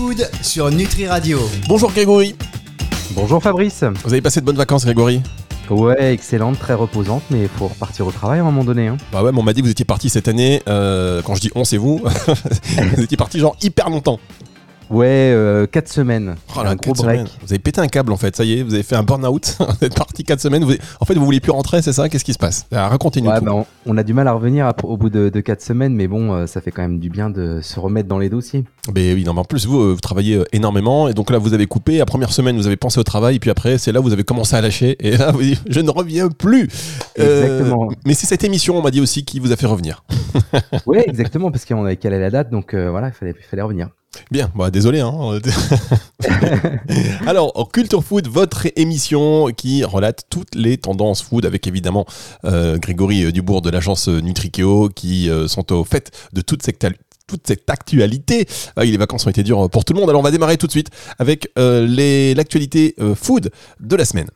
Food sur Nutri Radio. Bonjour Grégory. Bonjour Fabrice. Vous avez passé de bonnes vacances Grégory Ouais, excellente, très reposante, mais il faut repartir au travail à un moment donné. Hein. Bah ouais, mais on m'a dit que vous étiez parti cette année. euh, quand je dis on, c'est vous. vous étiez parti genre hyper longtemps. Ouais, 4 semaines. Oh là, un gros quatre break. semaines. Vous avez pété un câble en fait, ça y est, vous avez fait un burn-out. vous êtes parti 4 semaines. Vous- En fait, vous voulez plus rentrer, c'est ça? Qu'est-ce qui se passe? Ah, Racontez-nous Ouais, bah, on, on a du mal à revenir au bout de, de 4 semaines, mais bon, euh, ça fait quand même du bien de se remettre dans les dossiers. Mais oui, non, mais en plus, vous, euh, vous travaillez euh, énormément. Et donc là, vous avez coupé. La première semaine, vous avez pensé au travail. Et puis après, c'est là où vous avez commencé à lâcher. Et là, vous dites, je ne reviens plus. Euh, Exactement. mais c'est cette émission, on m'a dit aussi, qui vous a fait revenir. ouais, exactement, parce qu'on avait calé la date, donc euh, voilà, il fallait, il fallait revenir. Bien, bah, désolé. Hein. Alors, Culture Food, votre émission qui relate toutes les tendances food avec évidemment euh, Grégory euh, Dubourg de l'agence euh, Nutrikeo qui euh, sont au fait de toute cette, al- toute cette actualité. Ah les vacances ont été dures pour tout le monde. Alors, on va démarrer tout de suite avec les- l'actualité food de la semaine.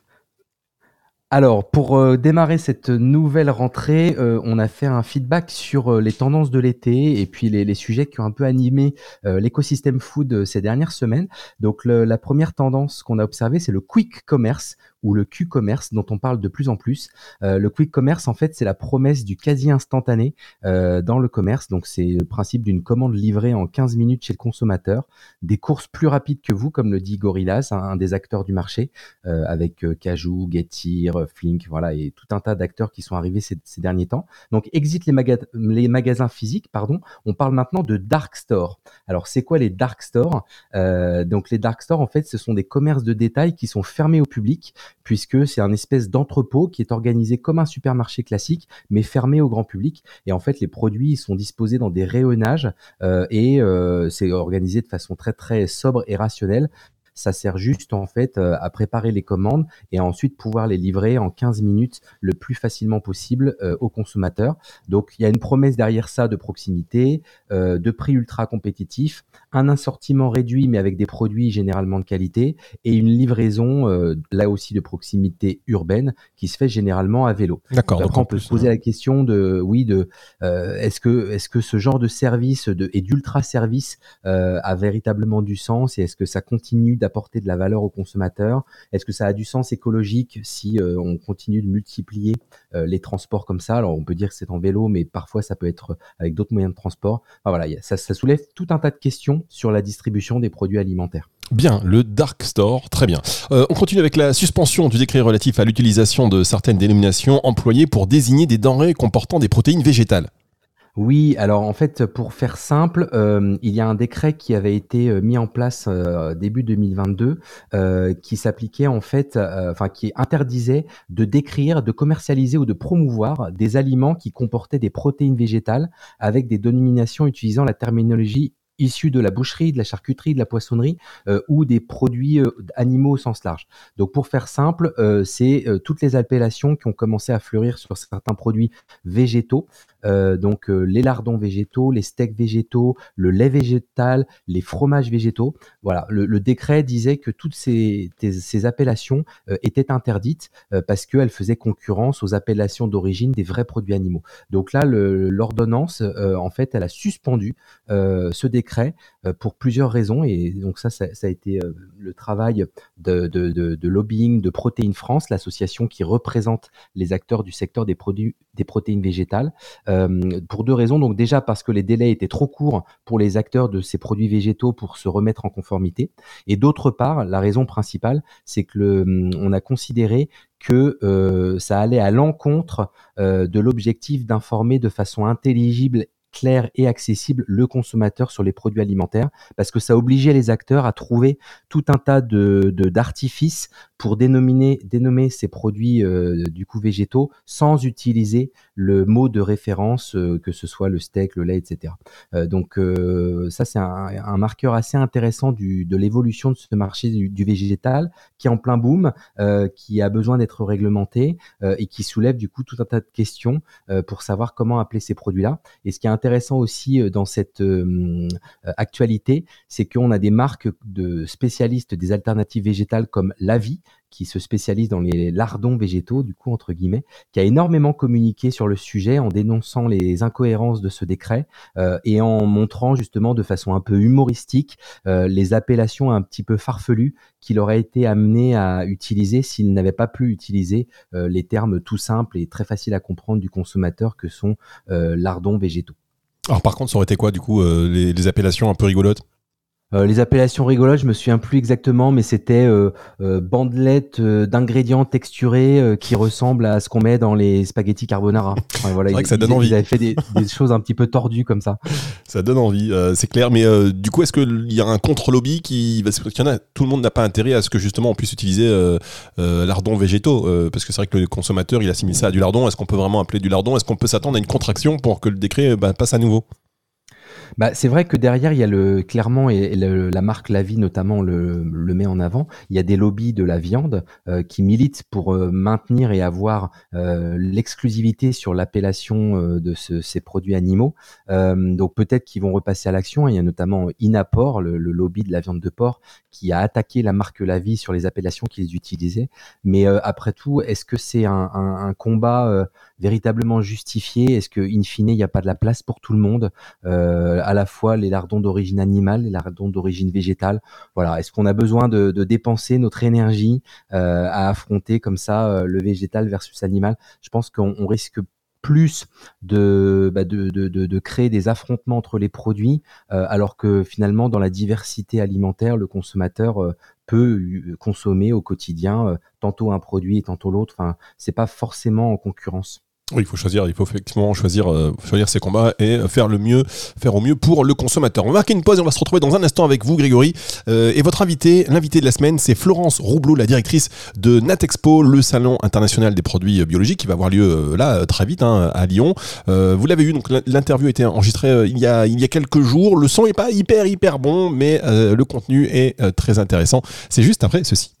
Alors, pour euh, démarrer cette nouvelle rentrée, euh, on a fait un feedback sur euh, les tendances de l'été et puis les, sujets qui ont un peu animé l'écosystème food ces dernières semaines. Donc, la première tendance qu'on a observée, c'est le quick commerce ou le Q-commerce dont on parle de plus en plus. Euh, le quick commerce, en fait, c'est la promesse du quasi instantané euh, dans le commerce. Donc, c'est le principe d'une commande livrée en 15 minutes chez le consommateur, des courses plus rapides que vous, comme le dit Gorillaz, un, un des acteurs du marché, euh, avec Cajou, Getir, Flink, voilà, et tout un tas d'acteurs qui sont arrivés ces, derniers temps. Donc, exit les, maga- les magasins physiques, pardon. On parle maintenant de dark store. Alors, c'est quoi les dark stores Donc, les dark stores, en fait, ce sont des commerces de détail qui sont fermés au public, puisque c'est un espèce d'entrepôt qui est organisé comme un supermarché classique, mais fermé au grand public. Et en fait, les produits sont disposés dans des rayonnages euh, et euh, c'est organisé de façon très très sobre et rationnelle. Ça sert juste en fait euh, à préparer les commandes et à ensuite pouvoir les livrer en 15 minutes le plus facilement possible euh, aux consommateurs. Donc il y a une promesse derrière ça de proximité, euh, de prix ultra compétitif, un assortiment réduit mais avec des produits généralement de qualité et une livraison là aussi de proximité urbaine qui se fait généralement à vélo. D'accord. Après, on peut se poser la question de, oui, de, euh, est-ce que, est-ce que ce genre de service de, et d'ultra service euh, a véritablement du sens et est-ce que ça continue d'apporter de la valeur aux consommateurs Est-ce que ça a du sens écologique si euh, on continue de multiplier euh, les transports comme ça? Alors, on peut dire que c'est en vélo, mais parfois ça peut être avec d'autres moyens de transport. Enfin, voilà, ça, soulève tout un tas de questions sur la distribution des produits alimentaires. Bien, le Dark Store, très bien. Euh, on continue avec la suspension du décret relatif à l'utilisation de certaines dénominations employées pour désigner des denrées comportant des protéines végétales. Oui, alors en fait, pour faire simple, euh, il y a un décret qui avait été euh, mis en place euh, début 2022, euh, qui s'appliquait en fait, enfin qui interdisait de décrire, de commercialiser ou de promouvoir des aliments qui comportaient des protéines végétales avec des dénominations utilisant la terminologie issue de la boucherie, de la charcuterie, de la poissonnerie euh, ou des produits euh, animaux au sens large. Donc pour faire simple, euh, c'est toutes les appellations qui ont commencé à fleurir sur certains produits végétaux donc les lardons végétaux, les steaks végétaux, le lait végétal, les fromages végétaux. Voilà, le, décret disait que toutes ces, appellations étaient interdites parce qu'elles faisaient concurrence aux appellations d'origine des vrais produits animaux. Donc là, l'ordonnance, en fait, elle a suspendu ce décret euh, pour plusieurs raisons. Et donc ça, ça, a été euh, le travail de, lobbying de Protéines France, l'association qui représente les acteurs du secteur des produits des protéines végétales. Euh, pour deux raisons. Donc déjà parce que les délais étaient trop courts pour les acteurs de ces produits végétaux pour se remettre en conformité. Et d'autre part, la raison principale, c'est que le, on a considéré que ça allait à l'encontre de l'objectif d'informer de façon intelligible clair et accessible le consommateur sur les produits alimentaires parce que ça obligeait les acteurs à trouver tout un tas de d'artifices pour dénominer dénommer ces produits euh, du coup végétaux sans utiliser le mot de référence euh, que ce soit le steak, le lait, etc. Euh, donc ça c'est un, marqueur assez intéressant du, de l'évolution de ce marché du, végétal qui est en plein boom, qui a besoin d'être réglementé et qui soulève du coup tout un tas de questions pour savoir comment appeler ces produits-là. Et ce qui est aussi euh, dans cette euh, euh, actualité, c'est qu'on a des marques de spécialistes des alternatives végétales comme La Vie qui se spécialise dans les lardons végétaux, du coup entre guillemets, qui a énormément communiqué sur le sujet en dénonçant les incohérences de ce décret et en montrant justement de façon un peu humoristique les appellations un petit peu farfelues qu'il aurait été amené à utiliser s'il n'avait pas pu utiliser les termes tout simples et très faciles à comprendre du consommateur que sont lardons végétaux. Alors par contre, ça aurait été quoi du coup les appellations un peu rigolotes? Euh, les appellations rigolotes, je me souviens plus exactement, mais c'était euh, euh, bandelettes euh, d'ingrédients texturés qui ressemblent à ce qu'on met dans les spaghettis carbonara. voilà, c'est vrai que ça donne envie. Ils avaient fait des, des, choses un petit peu tordues comme ça. Ça donne envie, c'est clair. Mais du coup, est-ce qu'il y a un contre-lobby qui, parce qu'il y en a, tout le monde n'a pas intérêt à ce que justement on puisse utiliser lardons végétaux, parce que c'est vrai que le consommateur il assimile ça à du lardon. Est-ce qu'on peut vraiment appeler du lardon? Est-ce qu'on peut s'attendre à une contraction pour que le décret bah, passe à nouveau? Bah, c'est vrai que derrière, il y a le clairement et la marque La Vie notamment le, le, met en avant. Il y a des lobbies de la viande euh, qui militent pour euh, maintenir et avoir euh, l'exclusivité sur l'appellation euh, de ce, ces produits animaux. donc peut-être qu'ils vont repasser à l'action. Il y a notamment Inapor, le, le, lobby de la viande de porc, qui a attaqué la marque La Vie sur les appellations qu'ils utilisaient. Mais après tout, est-ce que c'est un, un, combat véritablement justifié? Est-ce que in fine, il n'y a pas de la place pour tout le monde? Euh, à la fois les lardons d'origine animale, les lardons d'origine végétale. Voilà, est-ce qu'on a besoin de, dépenser notre énergie euh, à affronter comme ça euh, le végétal versus l'animal? Je pense qu'on risque plus de, bah de, créer des affrontements entre les produits, euh, alors que finalement, dans la diversité alimentaire, le consommateur peut consommer au quotidien tantôt un produit et tantôt l'autre. Enfin, c'est pas forcément en concurrence. Oui, il faut choisir, il faut effectivement choisir, euh, choisir ses combats et faire le mieux, faire au mieux pour le consommateur. On va marquer une pause et on va se retrouver dans un instant avec vous, Grégory. Euh, et votre invité, l'invité de la semaine, c'est Florence Roublot, la directrice de Natexpo, le salon international des produits biologiques qui va avoir lieu euh, là très vite hein, à Lyon. Euh, vous l'avez eu, donc l'interview a été enregistrée euh, il, y a, il y a quelques jours. Le son est pas hyper hyper bon, mais le contenu est très intéressant. C'est juste après ceci.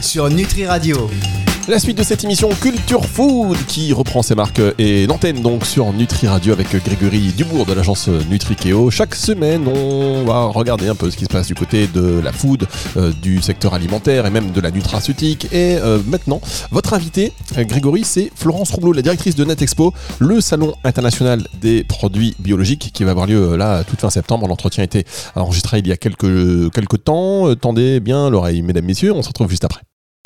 Sur Nutri Radio. La suite de cette émission Culture Food qui reprend ses marques et l'antenne donc sur Nutri Radio avec Grégory Dubourg de l'agence Nutrikeo. Chaque semaine, on va regarder un peu ce qui se passe du côté de la food, euh, du secteur alimentaire et même de la nutraceutique. Et euh, maintenant, votre invité, Grégory, c'est Florence Roublot, la directrice de NetExpo, le salon international des produits biologiques qui va avoir lieu euh, là toute fin septembre. L'entretien a été enregistré il y a quelques, quelques temps. Tendez bien l'oreille, mesdames, messieurs. On se retrouve juste après.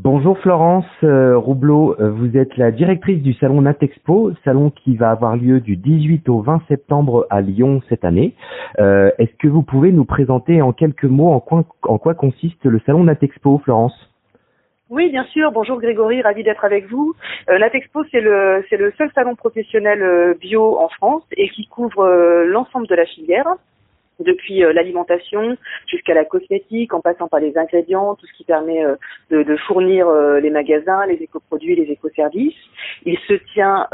Bonjour Florence euh, Roublot, euh, vous êtes la directrice du salon Natexpo, salon qui va avoir lieu du 18 au 20 septembre à Lyon cette année. Euh, est-ce que vous pouvez nous présenter en quelques mots en quoi, consiste le salon Natexpo, Florence? Oui, bien sûr. Bonjour Grégory, ravi d'être avec vous. Natexpo, c'est le c'est le seul salon professionnel bio en France et qui couvre l'ensemble de la filière depuis euh, l'alimentation jusqu'à la cosmétique, en passant par les ingrédients, tout ce qui permet euh, de, de, fournir euh, les magasins, les écoproduits, les écoservices. Il se tient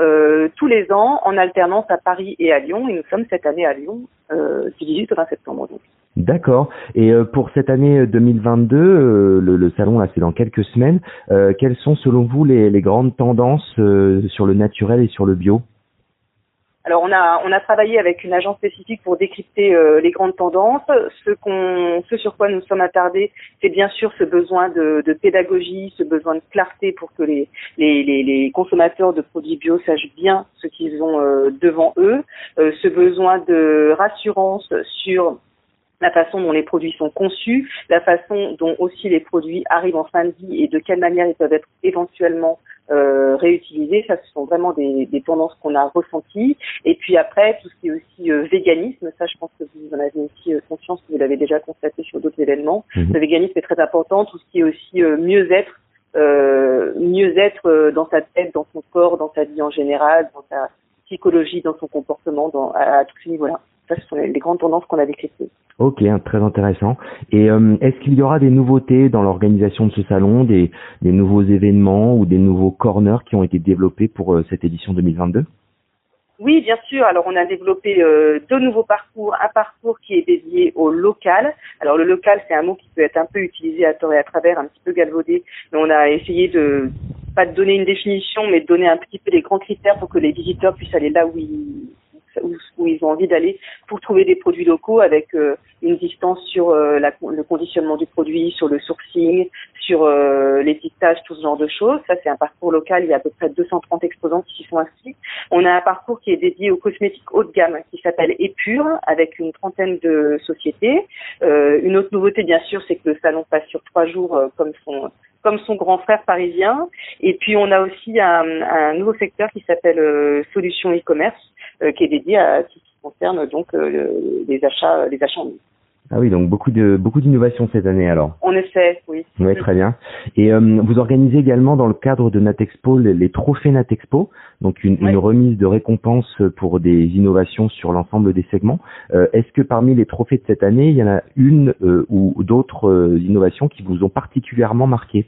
tous les ans en alternance à Paris et à Lyon, et nous sommes cette année à Lyon, du 18 au 20 septembre. D'accord. Et pour cette année 2022, le, le, salon là c'est dans quelques semaines. quelles sont selon vous les, les grandes tendances sur le naturel et sur le bio? Alors on a on a travaillé avec une agence spécifique pour décrypter euh, les grandes tendances. Ce qu'on ce sur quoi nous sommes attardés, c'est bien sûr ce besoin de, pédagogie, ce besoin de clarté pour que les consommateurs de produits bio sachent bien ce qu'ils ont euh, devant eux, euh, ce besoin de rassurance sur la façon dont les produits sont conçus, la façon dont aussi les produits arrivent en fin de vie et de quelle manière ils peuvent être éventuellement euh, réutilisés. Ça, ce sont vraiment des, des tendances qu'on a ressenties. Et puis après, tout ce qui est aussi euh, véganisme, ça, je pense que vous en avez aussi euh, conscience, que vous l'avez déjà constaté sur d'autres événements. Mhm. Le véganisme est très important. Tout ce qui est aussi euh, mieux-être, mieux-être dans sa tête, dans son corps, dans sa vie en général, dans sa psychologie, dans son comportement, dans, à, à tous ces niveaux-là. Ça, ce sont les, les grandes tendances qu'on a décryptées. Ok, hein, très intéressant. Et euh, est-ce qu'il y aura des nouveautés dans l'organisation de ce salon, des, des, nouveaux événements ou des nouveaux corners qui ont été développés pour euh, cette édition 2022 oui, bien sûr. Alors, on a développé euh, deux nouveaux parcours. Un parcours qui est dédié au local. Alors, le local, c'est un mot qui peut être un peu utilisé à tort et à travers, un petit peu galvaudé. Mais on a essayé de pas de donner une définition, mais de donner un petit peu les grands critères pour que les visiteurs puissent aller là où ils où, ils ont envie d'aller pour trouver des produits locaux avec une distance sur le conditionnement du produit, sur le sourcing, sur l'étiquetage, tout ce genre de choses. Ça, c'est un parcours local. Il y a à peu près 230 exposants qui s'y sont inscrits. On a un parcours qui est dédié aux cosmétiques haut de gamme qui s'appelle Épure avec une trentaine de sociétés. une autre nouveauté, bien sûr, c'est que le salon passe sur trois jours comme son grand frère parisien. Et puis on a aussi un, nouveau secteur qui s'appelle euh, Solutions e-commerce, euh, qui est dédié à tout ce qui concerne donc euh, les achats, les achats en ligne. Ah oui, donc beaucoup de beaucoup d'innovations cette année alors. On essaie, oui. Oui, très bien. Et vous organisez également dans le cadre de Natexpo les, les trophées Natexpo, donc une, une, remise de récompenses pour des innovations sur l'ensemble des segments. Est-ce que parmi les trophées de cette année, il y en a une ou d'autres innovations qui vous ont particulièrement marqué?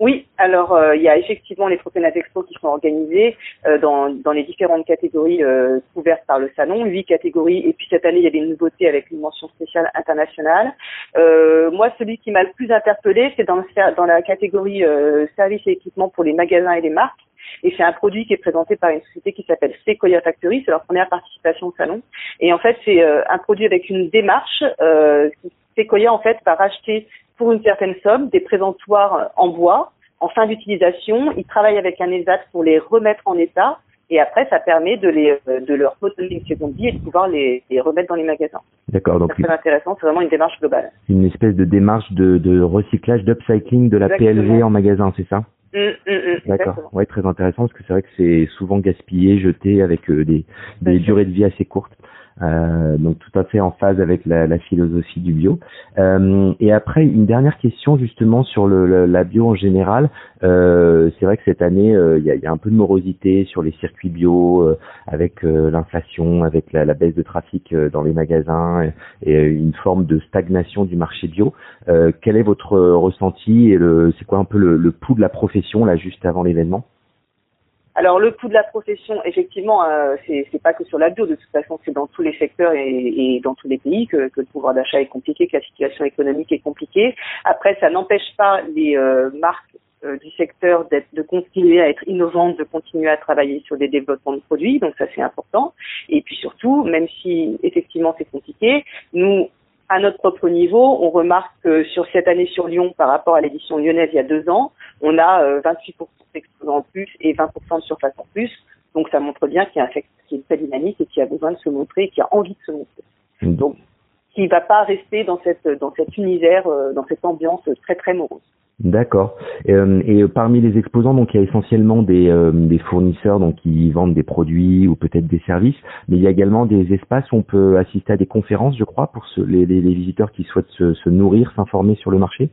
Oui, alors euh, il y a effectivement les trophées Natexpo qui sont organisés euh, dans, dans les différentes catégories euh, couvertes par le salon, huit catégories. Et puis cette année, il y a des nouveautés avec une mention spéciale internationale. moi, celui qui m'a le plus interpellé, c'est dans, dans la catégorie services et équipements pour les magasins et les marques. Et c'est un produit qui est présenté par une société qui s'appelle Sequoia Factory. C'est leur première participation au salon. Et en fait, c'est un produit avec une démarche. Sequoia, en fait, va racheter pour une certaine somme des présentoirs en bois en fin d'utilisation. Ils travaillent avec un ESAT pour les remettre en état et après ça permet de les de leur donner une seconde vie et de pouvoir les, remettre dans les magasins. D'accord, donc c'est très intéressant, c'est vraiment une démarche globale. Une espèce de démarche de, de recyclage, d'upcycling de la PLV en magasin, c'est ça? Mmh, D'accord, ouais, très intéressant parce que c'est vrai que c'est souvent gaspillé, jeté avec euh, des, des durées de vie assez courtes. Euh, donc tout à fait en phase avec la, la philosophie du bio. Euh, et après une dernière question justement sur le, la bio en général. Euh, c'est vrai que cette année euh, il y a, y, a, un peu de morosité sur les circuits bio euh, avec l'inflation, avec la, la, baisse de trafic dans les magasins et, et, une forme de stagnation du marché bio. quel est votre ressenti et c'est quoi un peu le, le pouls de la profession là juste avant l'événement? Alors le coût de la profession, effectivement, euh, c'est pas que sur la bio, de toute façon, c'est dans tous les secteurs et, et dans tous les pays que, que le pouvoir d'achat est compliqué, que la situation économique est compliquée. Après, ça n'empêche pas les euh, marques euh, du secteur de continuer à être innovantes, de continuer à travailler sur des développements de produits, donc ça c'est important. Et puis surtout, même si effectivement c'est compliqué, nous à notre propre niveau, on remarque que sur cette année sur Lyon, par rapport à l'édition lyonnaise il y a deux ans, on a 28% euh, d'exposants en plus et 20% de surface en plus. Donc ça montre bien qu'il y a un secteur qui est très dynamique et qui a besoin de se montrer et qui a envie de se montrer. Mmh. Donc qui ne va pas rester dans cette dans cet univers, euh, dans cette ambiance très très morose. D'accord. Euh, et parmi les exposants, donc il y a essentiellement des, euh, des fournisseurs donc qui vendent des produits ou peut-être des services, mais il y a également des espaces où on peut assister à des conférences, je crois, pour les, les, visiteurs qui souhaitent se, se nourrir, s'informer sur le marché?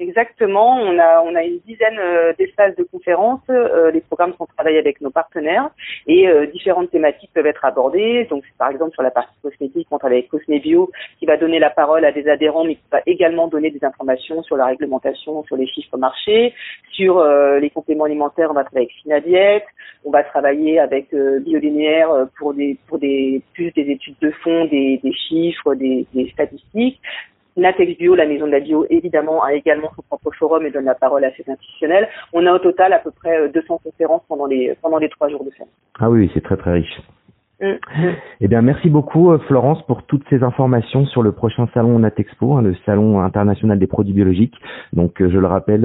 Exactement, on a on a une dizaine euh, d'espaces de conférences. Euh, les programmes sont travaillés avec nos partenaires et euh, différentes thématiques peuvent être abordées. Donc par exemple sur la partie cosmétique, on travaille avec Cosmebio qui va donner la parole à des adhérents, mais qui va également donner des informations sur la réglementation, sur les chiffres marchés, sur les compléments alimentaires. On va travailler avec Finadiette, on va travailler avec Biolinéaire pour des pour des plus des études de fond, des, des chiffres, des, des statistiques. Natex Bio, la maison de la bio, évidemment, a également son propre forum et donne la parole à ses institutionnels. On a au total à peu près 200 euh, conférences pendant les, pendant les trois jours de fête. Ah oui, c'est très très riche. Mm. Eh bien, merci beaucoup euh, Florence pour toutes ces informations sur le prochain salon Natexpo, hein, le salon international des produits biologiques. Donc, euh, je le rappelle,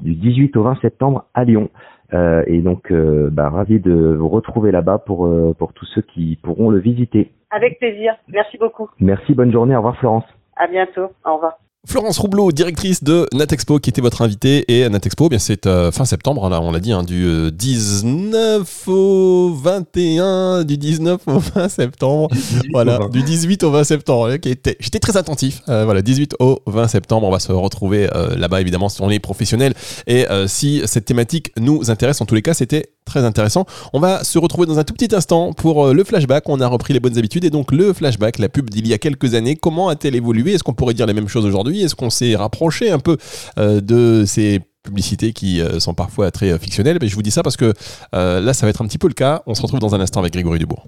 du 18 au 20 septembre à Lyon. et donc, bah, ravi de vous retrouver là-bas pour pour tous ceux qui pourront le visiter. Avec plaisir. Merci beaucoup. Merci. Bonne journée. Au revoir Florence. À bientôt. Au revoir. Florence Roublot, directrice de Natexpo, qui était votre invitée. Et Natexpo, eh bien c'est euh, fin septembre, là, on l'a dit, hein, du 19 euh, au 21, du 19 au 20 septembre. Voilà, du 18 au 20 septembre. J'étais très attentif. Euh, voilà, 18 au 20 septembre, on va se retrouver là-bas, évidemment, si on est professionnel. Et si cette thématique nous intéresse, en tous les cas, c'était très intéressant. On va se retrouver dans un tout petit instant pour le flashback. On a repris les bonnes habitudes. Et donc, le flashback, la pub d'il y a quelques années, comment a-t-elle évolué? Est-ce qu'on pourrait dire les mêmes choses aujourd'hui? Est-ce qu'on s'est rapproché un peu euh, de ces publicités qui euh, sont parfois très euh, fictionnelles? Mais Je vous dis ça parce que là, ça va être un petit peu le cas. On se retrouve dans un instant avec Grégory Dubourg.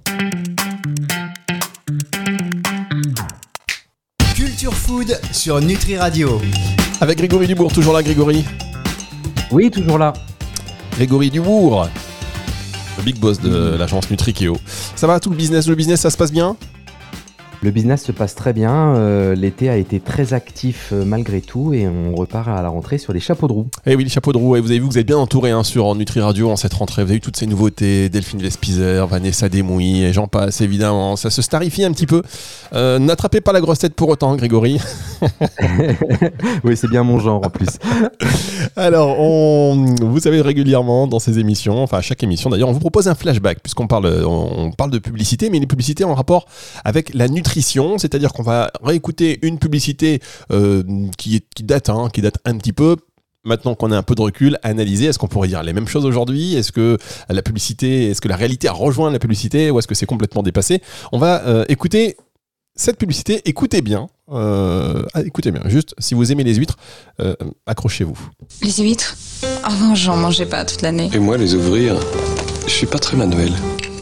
Culture Food sur Nutri Radio. Avec Grégory Dubourg, toujours là, Grégory? Oui, toujours là. Grégory Dubourg, big boss de l'agence Nutrikeo. Ça va tout le business Le business, ça se passe bien? Le business se passe très bien. Euh, l'été a été très actif euh, malgré tout et on repart à la rentrée sur les chapeaux de roue. Eh oui, les chapeaux de roue. Et vous avez vu, vous êtes bien entouré hein, sur Nutri Radio en cette rentrée. Vous avez eu toutes ces nouveautés Delphine Vespizer, Vanessa Desmouilles et j'en passe évidemment. Ça se starifie un petit peu. Euh, n'attrapez pas la grosse tête pour autant, Grégory. oui, c'est bien mon genre en plus. Alors, on, vous savez régulièrement dans ces émissions, enfin à chaque émission d'ailleurs, on vous propose un flashback puisqu'on parle, on parle de publicité, mais les publicités en rapport avec la c'est-à-dire qu'on va réécouter une publicité euh, qui, qui, date, hein, qui date un petit peu, maintenant qu'on a un peu de recul, analyser, est-ce qu'on pourrait dire les mêmes choses aujourd'hui? Est-ce que la publicité, est-ce que la réalité a rejoint la publicité ou est-ce que c'est complètement dépassé? On va euh, écouter cette publicité, écoutez bien, euh, ah, écoutez bien, juste si vous aimez les huîtres, accrochez-vous. Les huîtres? Avant, j'en mangeais pas toute l'année. Et moi, les ouvrir, je suis pas très manuel.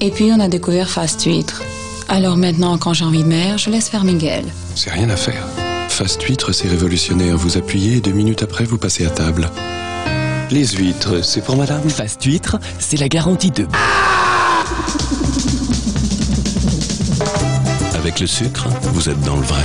Et puis, on a découvert Fast Huîtres. Alors maintenant, quand j'ai envie de mer, je laisse faire Miguel. C'est rien à faire. Fast huître, c'est révolutionnaire. Vous appuyez et deux minutes après, vous passez à table. Les huîtres, c'est pour madame Fast huître, c'est la garantie de... Avec le sucre, vous êtes dans le vrai.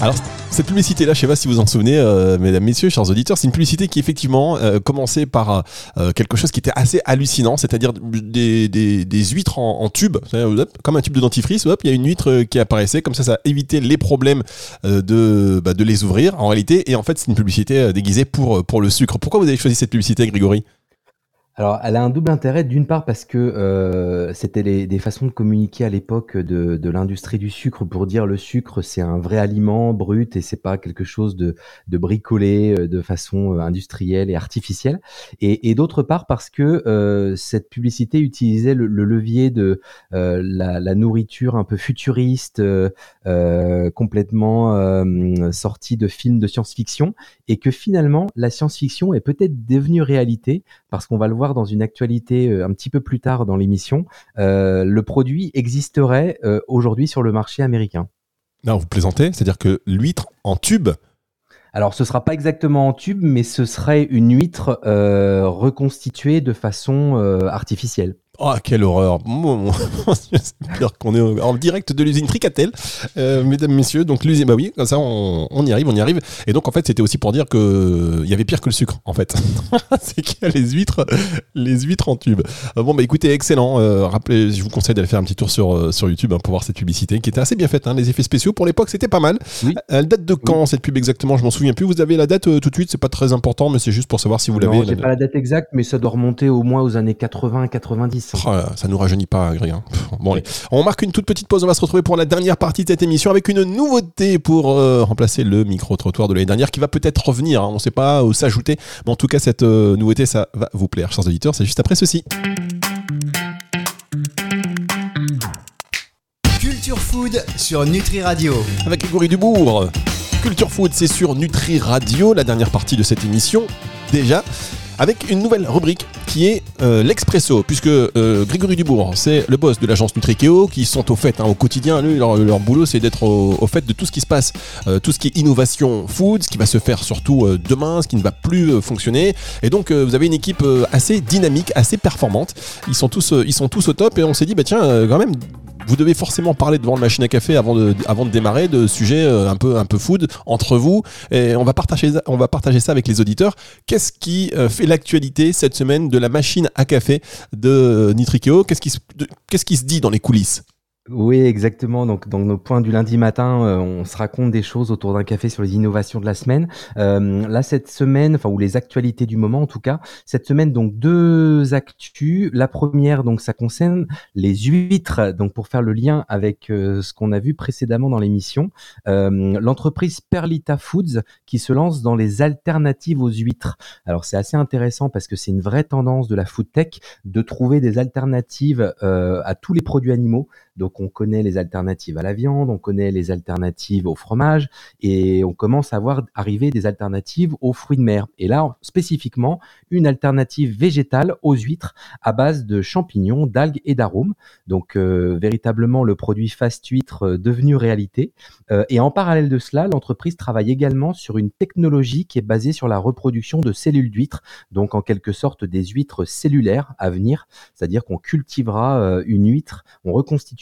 Alors, cette publicité-là, je sais pas si vous en souvenez, euh, mesdames, messieurs, chers auditeurs, c'est une publicité qui effectivement euh, commençait par euh, quelque chose qui était assez hallucinant, c'est-à-dire des, des, huîtres en, tube, comme un tube de dentifrice. Hop, il y a une huître qui apparaissait, comme ça, ça évitait les problèmes de, bah, de les ouvrir en réalité. Et en fait, c'est une publicité déguisée pour, pour le sucre. Pourquoi vous avez choisi cette publicité, Grégory? Alors, elle a un double intérêt. D'une part, parce que euh, c'était des façons de communiquer à l'époque de, de l'industrie du sucre pour dire le sucre, c'est un vrai aliment brut et c'est pas quelque chose de, de bricolé euh, de façon euh, industrielle et artificielle. Et, et d'autre part, parce que euh, cette publicité utilisait le, le levier de euh, la, la, nourriture un peu futuriste, euh, complètement sortie de films de science-fiction, et que finalement, la science-fiction est peut-être devenue réalité parce qu'on va le voir dans une actualité euh, un petit peu plus tard dans l'émission, euh, le produit existerait euh, aujourd'hui sur le marché américain. Non, vous plaisantez C'est-à-dire que l'huître en tube alors, ce sera pas exactement en tube, mais ce serait une huître reconstituée de façon artificielle. Oh, quelle horreur C'est pire qu'on est en direct de l'usine Tricatel, euh, mesdames, messieurs. Donc l'usine, bah oui, comme ça on, y arrive, on y arrive. Et donc en fait, c'était aussi pour dire que il y avait pire que le sucre, en fait. c'est qu'il y a les huîtres, les huîtres en tube. Euh, bon bah écoutez, excellent. Euh, rappelez, je vous conseille d'aller faire un petit tour sur sur YouTube hein, pour voir cette publicité qui était assez bien faite. Hein. Les effets spéciaux pour l'époque, c'était pas mal. Elle date de quand cette pub exactement? Je m'en souviens plus. Vous avez la date tout de suite? C'est pas très important, mais c'est juste pour savoir si vous l'avez. Non, j'ai pas la date exacte, mais ça doit remonter au moins aux années 80-90. Oh ça nous rajeunit pas, Greg. Hein. Bon, allez. On marque une toute petite pause. On va se retrouver pour la dernière partie de cette émission avec une nouveauté pour euh, remplacer le micro-trottoir de l'année dernière qui va peut-être revenir. Hein. On ne sait pas où s'ajouter. Mais en tout cas, cette euh, nouveauté, ça va vous plaire, chers auditeurs. C'est juste après ceci. Culture Food sur Nutri Radio. Avec Grégory Dubourg. Culture Food, c'est sur Nutri Radio, la dernière partie de cette émission. Déjà, avec une nouvelle rubrique qui est euh, l'expresso, puisque euh, Grégory Dubourg, c'est le boss de l'agence Nutrikeo, qui sont au fait hein, au quotidien. Leur, boulot, c'est d'être au, fait de tout ce qui se passe, euh, tout ce qui est innovation food, ce qui va se faire surtout demain, ce qui ne va plus fonctionner. Et donc, vous avez une équipe assez dynamique, assez performante. Ils sont tous, ils sont tous au top, et on s'est dit, bah tiens, quand même, vous devez forcément parler devant la machine à café avant de, avant de démarrer de sujets un peu, un peu food entre vous. Et on va partager, on va partager ça avec les auditeurs. Qu'est-ce qui fait l'actualité cette semaine de la machine à café de Nitrikeo. Qu'est-ce qui, qu'est-ce qui se dit dans les coulisses? Oui, exactement. Donc, dans nos points du lundi matin, euh, on se raconte des choses autour d'un café sur les innovations de la semaine. Euh, là, cette semaine, enfin, ou les actualités du moment, en tout cas, cette semaine, donc deux actus. La première, donc, ça concerne les huîtres. Donc, pour faire le lien avec euh, ce qu'on a vu précédemment dans l'émission, l'entreprise Perlita Foods qui se lance dans les alternatives aux huîtres. Alors, c'est assez intéressant parce que c'est une vraie tendance de la food tech de trouver des alternatives à tous les produits animaux Donc on connaît les alternatives à la viande, on connaît les alternatives au fromage et on commence à voir arriver des alternatives aux fruits de mer. Et là, spécifiquement, une alternative végétale aux huîtres à base de champignons, d'algues et d'arômes. Donc euh, véritablement le produit Fast Huître euh, devenu réalité. Euh, et en parallèle de cela, l'entreprise travaille également sur une technologie qui est basée sur la reproduction de cellules d'huîtres, donc en quelque sorte des huîtres cellulaires à venir, c'est-à-dire qu'on cultivera une huître, on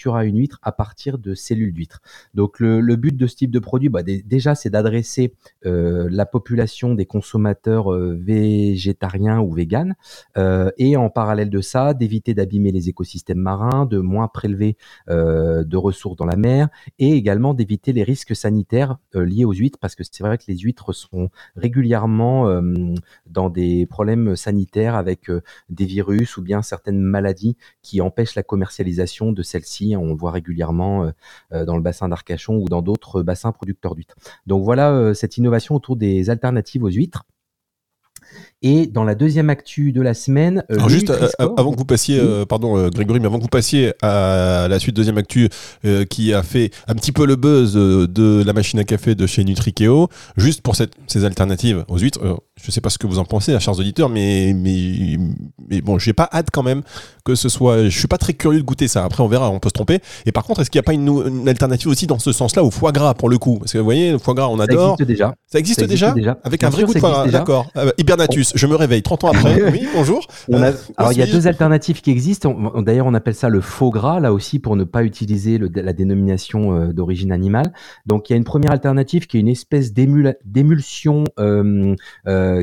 reconstituera une huître à partir de cellules d'huîtres. Donc le, but de ce type de produit, bah, déjà, c'est d'adresser la population des consommateurs végétariens ou véganes, et en parallèle de ça, d'éviter d'abîmer les écosystèmes marins, de moins prélever de ressources dans la mer, et également d'éviter les risques sanitaires euh, liés aux huîtres, parce que c'est vrai que les huîtres sont régulièrement euh, dans des problèmes sanitaires avec euh, des virus ou bien certaines maladies qui empêchent la commercialisation de celles-ci. On le voit régulièrement dans le bassin d'Arcachon ou dans d'autres bassins producteurs d'huîtres. Donc voilà cette innovation autour des alternatives aux huîtres. Et dans la deuxième actu de la semaine. Euh, Alors juste euh, avant que vous passiez, euh, pardon Grégory, mais avant que vous passiez à la suite deuxième actu qui a fait un petit peu le buzz de la machine à café de chez Nutrikeo, juste pour cette, ces alternatives aux huîtres, je ne sais pas ce que vous en pensez, hein, chers auditeurs, mais, mais, mais bon, j'ai pas hâte quand même que ce soit. Je suis pas très curieux de goûter ça. Après, on verra, on peut se tromper. Et par contre, est-ce qu'il n'y a pas une, alternative aussi dans ce sens-là au foie gras pour le coup? Parce que vous voyez, le foie gras, on adore. Ça existe déjà. Ça existe, déjà, Avec un vrai goût de foie gras. D'accord. Hibernatus je me réveille 30 ans après. oui, bonjour. Euh, alors, il y a deux alternatives qui existent. D'ailleurs, on appelle ça le faux gras, là aussi, pour ne pas utiliser la dénomination euh, d'origine animale. Donc, il y a une première alternative qui est une espèce d'émulsion euh,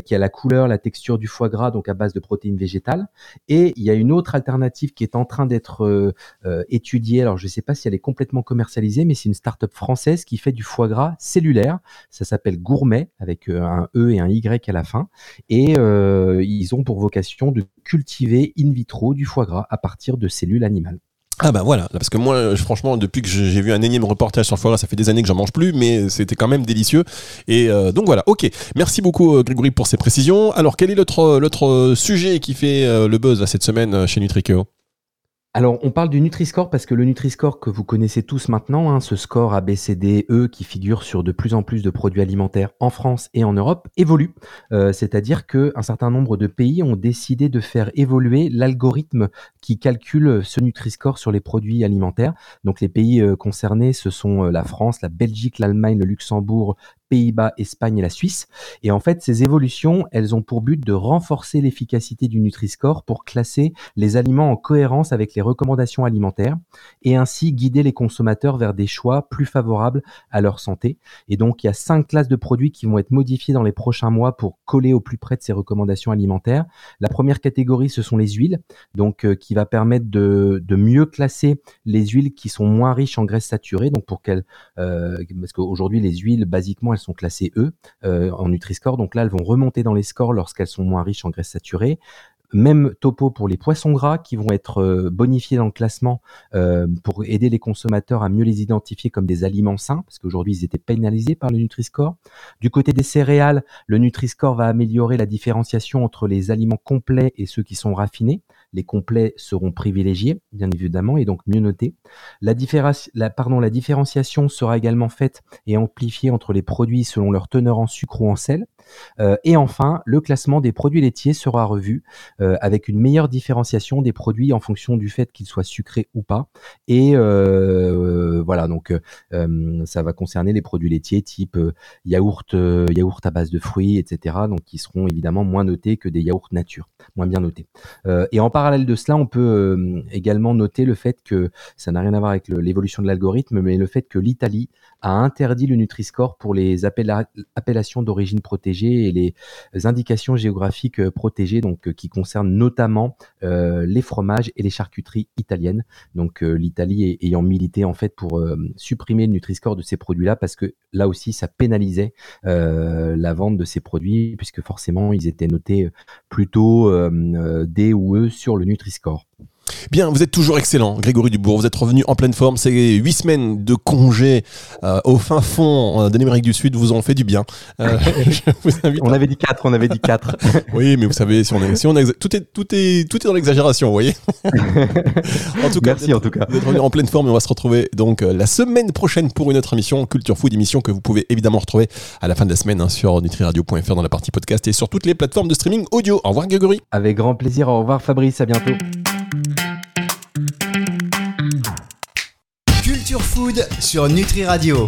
qui a la couleur, la texture du foie gras, donc à base de protéines végétales. Et il y a une autre alternative qui est en train d'être étudiée. Alors, je ne sais pas si elle est complètement commercialisée, mais c'est une start-up française qui fait du foie gras cellulaire. Ça s'appelle Gourmet, avec un E et un Y à la fin. Et euh, ils ont pour vocation de cultiver in vitro du foie gras à partir de cellules animales. Ah bah voilà, parce que moi, franchement, depuis que j'ai vu un énième reportage sur le foie gras, ça fait des années que j'en mange plus, mais c'était quand même délicieux. Et euh, donc voilà, ok. Merci beaucoup euh, Grégory pour ces précisions. Alors quel est l'autre sujet qui fait le buzz cette semaine chez Nutrikeo alors, on parle du Nutri-Score parce que le Nutri-Score que vous connaissez tous maintenant, hein, ce score ABCDE qui figure sur de plus en plus de produits alimentaires en France et en Europe, évolue. Euh, c'est-à-dire qu'un certain nombre de pays ont décidé de faire évoluer l'algorithme qui calcule ce Nutri-Score sur les produits alimentaires. Donc, les pays euh, concernés, ce sont euh, la France, la Belgique, l'Allemagne, le Luxembourg, Pays-Bas, Espagne et la Suisse. Et en fait, ces évolutions, elles ont pour but de renforcer l'efficacité du Nutri-Score pour classer les aliments en cohérence avec les recommandations alimentaires et ainsi guider les consommateurs vers des choix plus favorables à leur santé. Et donc, il y a cinq classes de produits qui vont être modifiées dans les prochains mois pour coller au plus près de ces recommandations alimentaires. La première catégorie, ce sont les huiles, donc euh, qui va permettre de, mieux classer les huiles qui sont moins riches en graisses saturées. Donc, pour qu'elles, euh, parce qu'aujourd'hui, les huiles, basiquement, elles sont classées E en Nutri-Score. Donc là, elles vont remonter dans les scores lorsqu'elles sont moins riches en graisses saturées. Même topo pour les poissons gras qui vont être euh, bonifiés dans le classement euh, pour aider les consommateurs à mieux les identifier comme des aliments sains, parce qu'aujourd'hui ils étaient pénalisés par le Nutri-Score. Du côté des céréales, le Nutri-Score va améliorer la différenciation entre les aliments complets et ceux qui sont raffinés. Les complets seront privilégiés, bien évidemment, et donc mieux notés. La, différenciation sera également faite et amplifiée entre les produits selon leur teneur en sucre ou en sel. Euh, et enfin, le classement des produits laitiers sera revu euh, avec une meilleure différenciation des produits en fonction du fait qu'ils soient sucrés ou pas. Et euh, voilà, donc ça va concerner les produits laitiers type yaourt, yaourt à base de fruits, etc. Donc qui seront évidemment moins notés que des yaourts nature, moins bien notés. et en parallèle de cela, on peut également noter le fait que ça n'a rien à voir avec l'évolution de l'algorithme, mais le fait que l'Italie a interdit le Nutri-Score pour les appellations d'origine protégée et les indications géographiques euh, protégées, donc euh, qui concernent notamment euh, les fromages et les charcuteries italiennes. Donc l'Italie ayant milité en fait pour supprimer le Nutri-Score de ces produits-là parce que là aussi ça pénalisait la vente de ces produits puisque forcément ils étaient notés plutôt D ou E sur le Nutri-Score. Bien, vous êtes toujours excellent, Grégory Dubourg. Vous êtes revenu en pleine forme. Ces huit semaines de congé euh, au fin fond euh, de l'Amérique du Sud vous ont fait du bien. Euh, je vous invite On avait dit 4, on avait dit 4. Oui, mais vous savez, si on est, si on exa- tout est, tout est, tout est dans l'exagération, vous voyez. en tout cas, Merci en tout cas. vous êtes revenu en pleine forme et on va se retrouver donc la semaine prochaine pour une autre émission Culture Food, émission que vous pouvez évidemment retrouver à la fin de la semaine hein, sur nutriradio.fr dans la partie podcast et sur toutes les plateformes de streaming audio. Au revoir, Grégory. Avec grand plaisir. Au revoir Fabrice, à bientôt. Food sur Nutri Radio.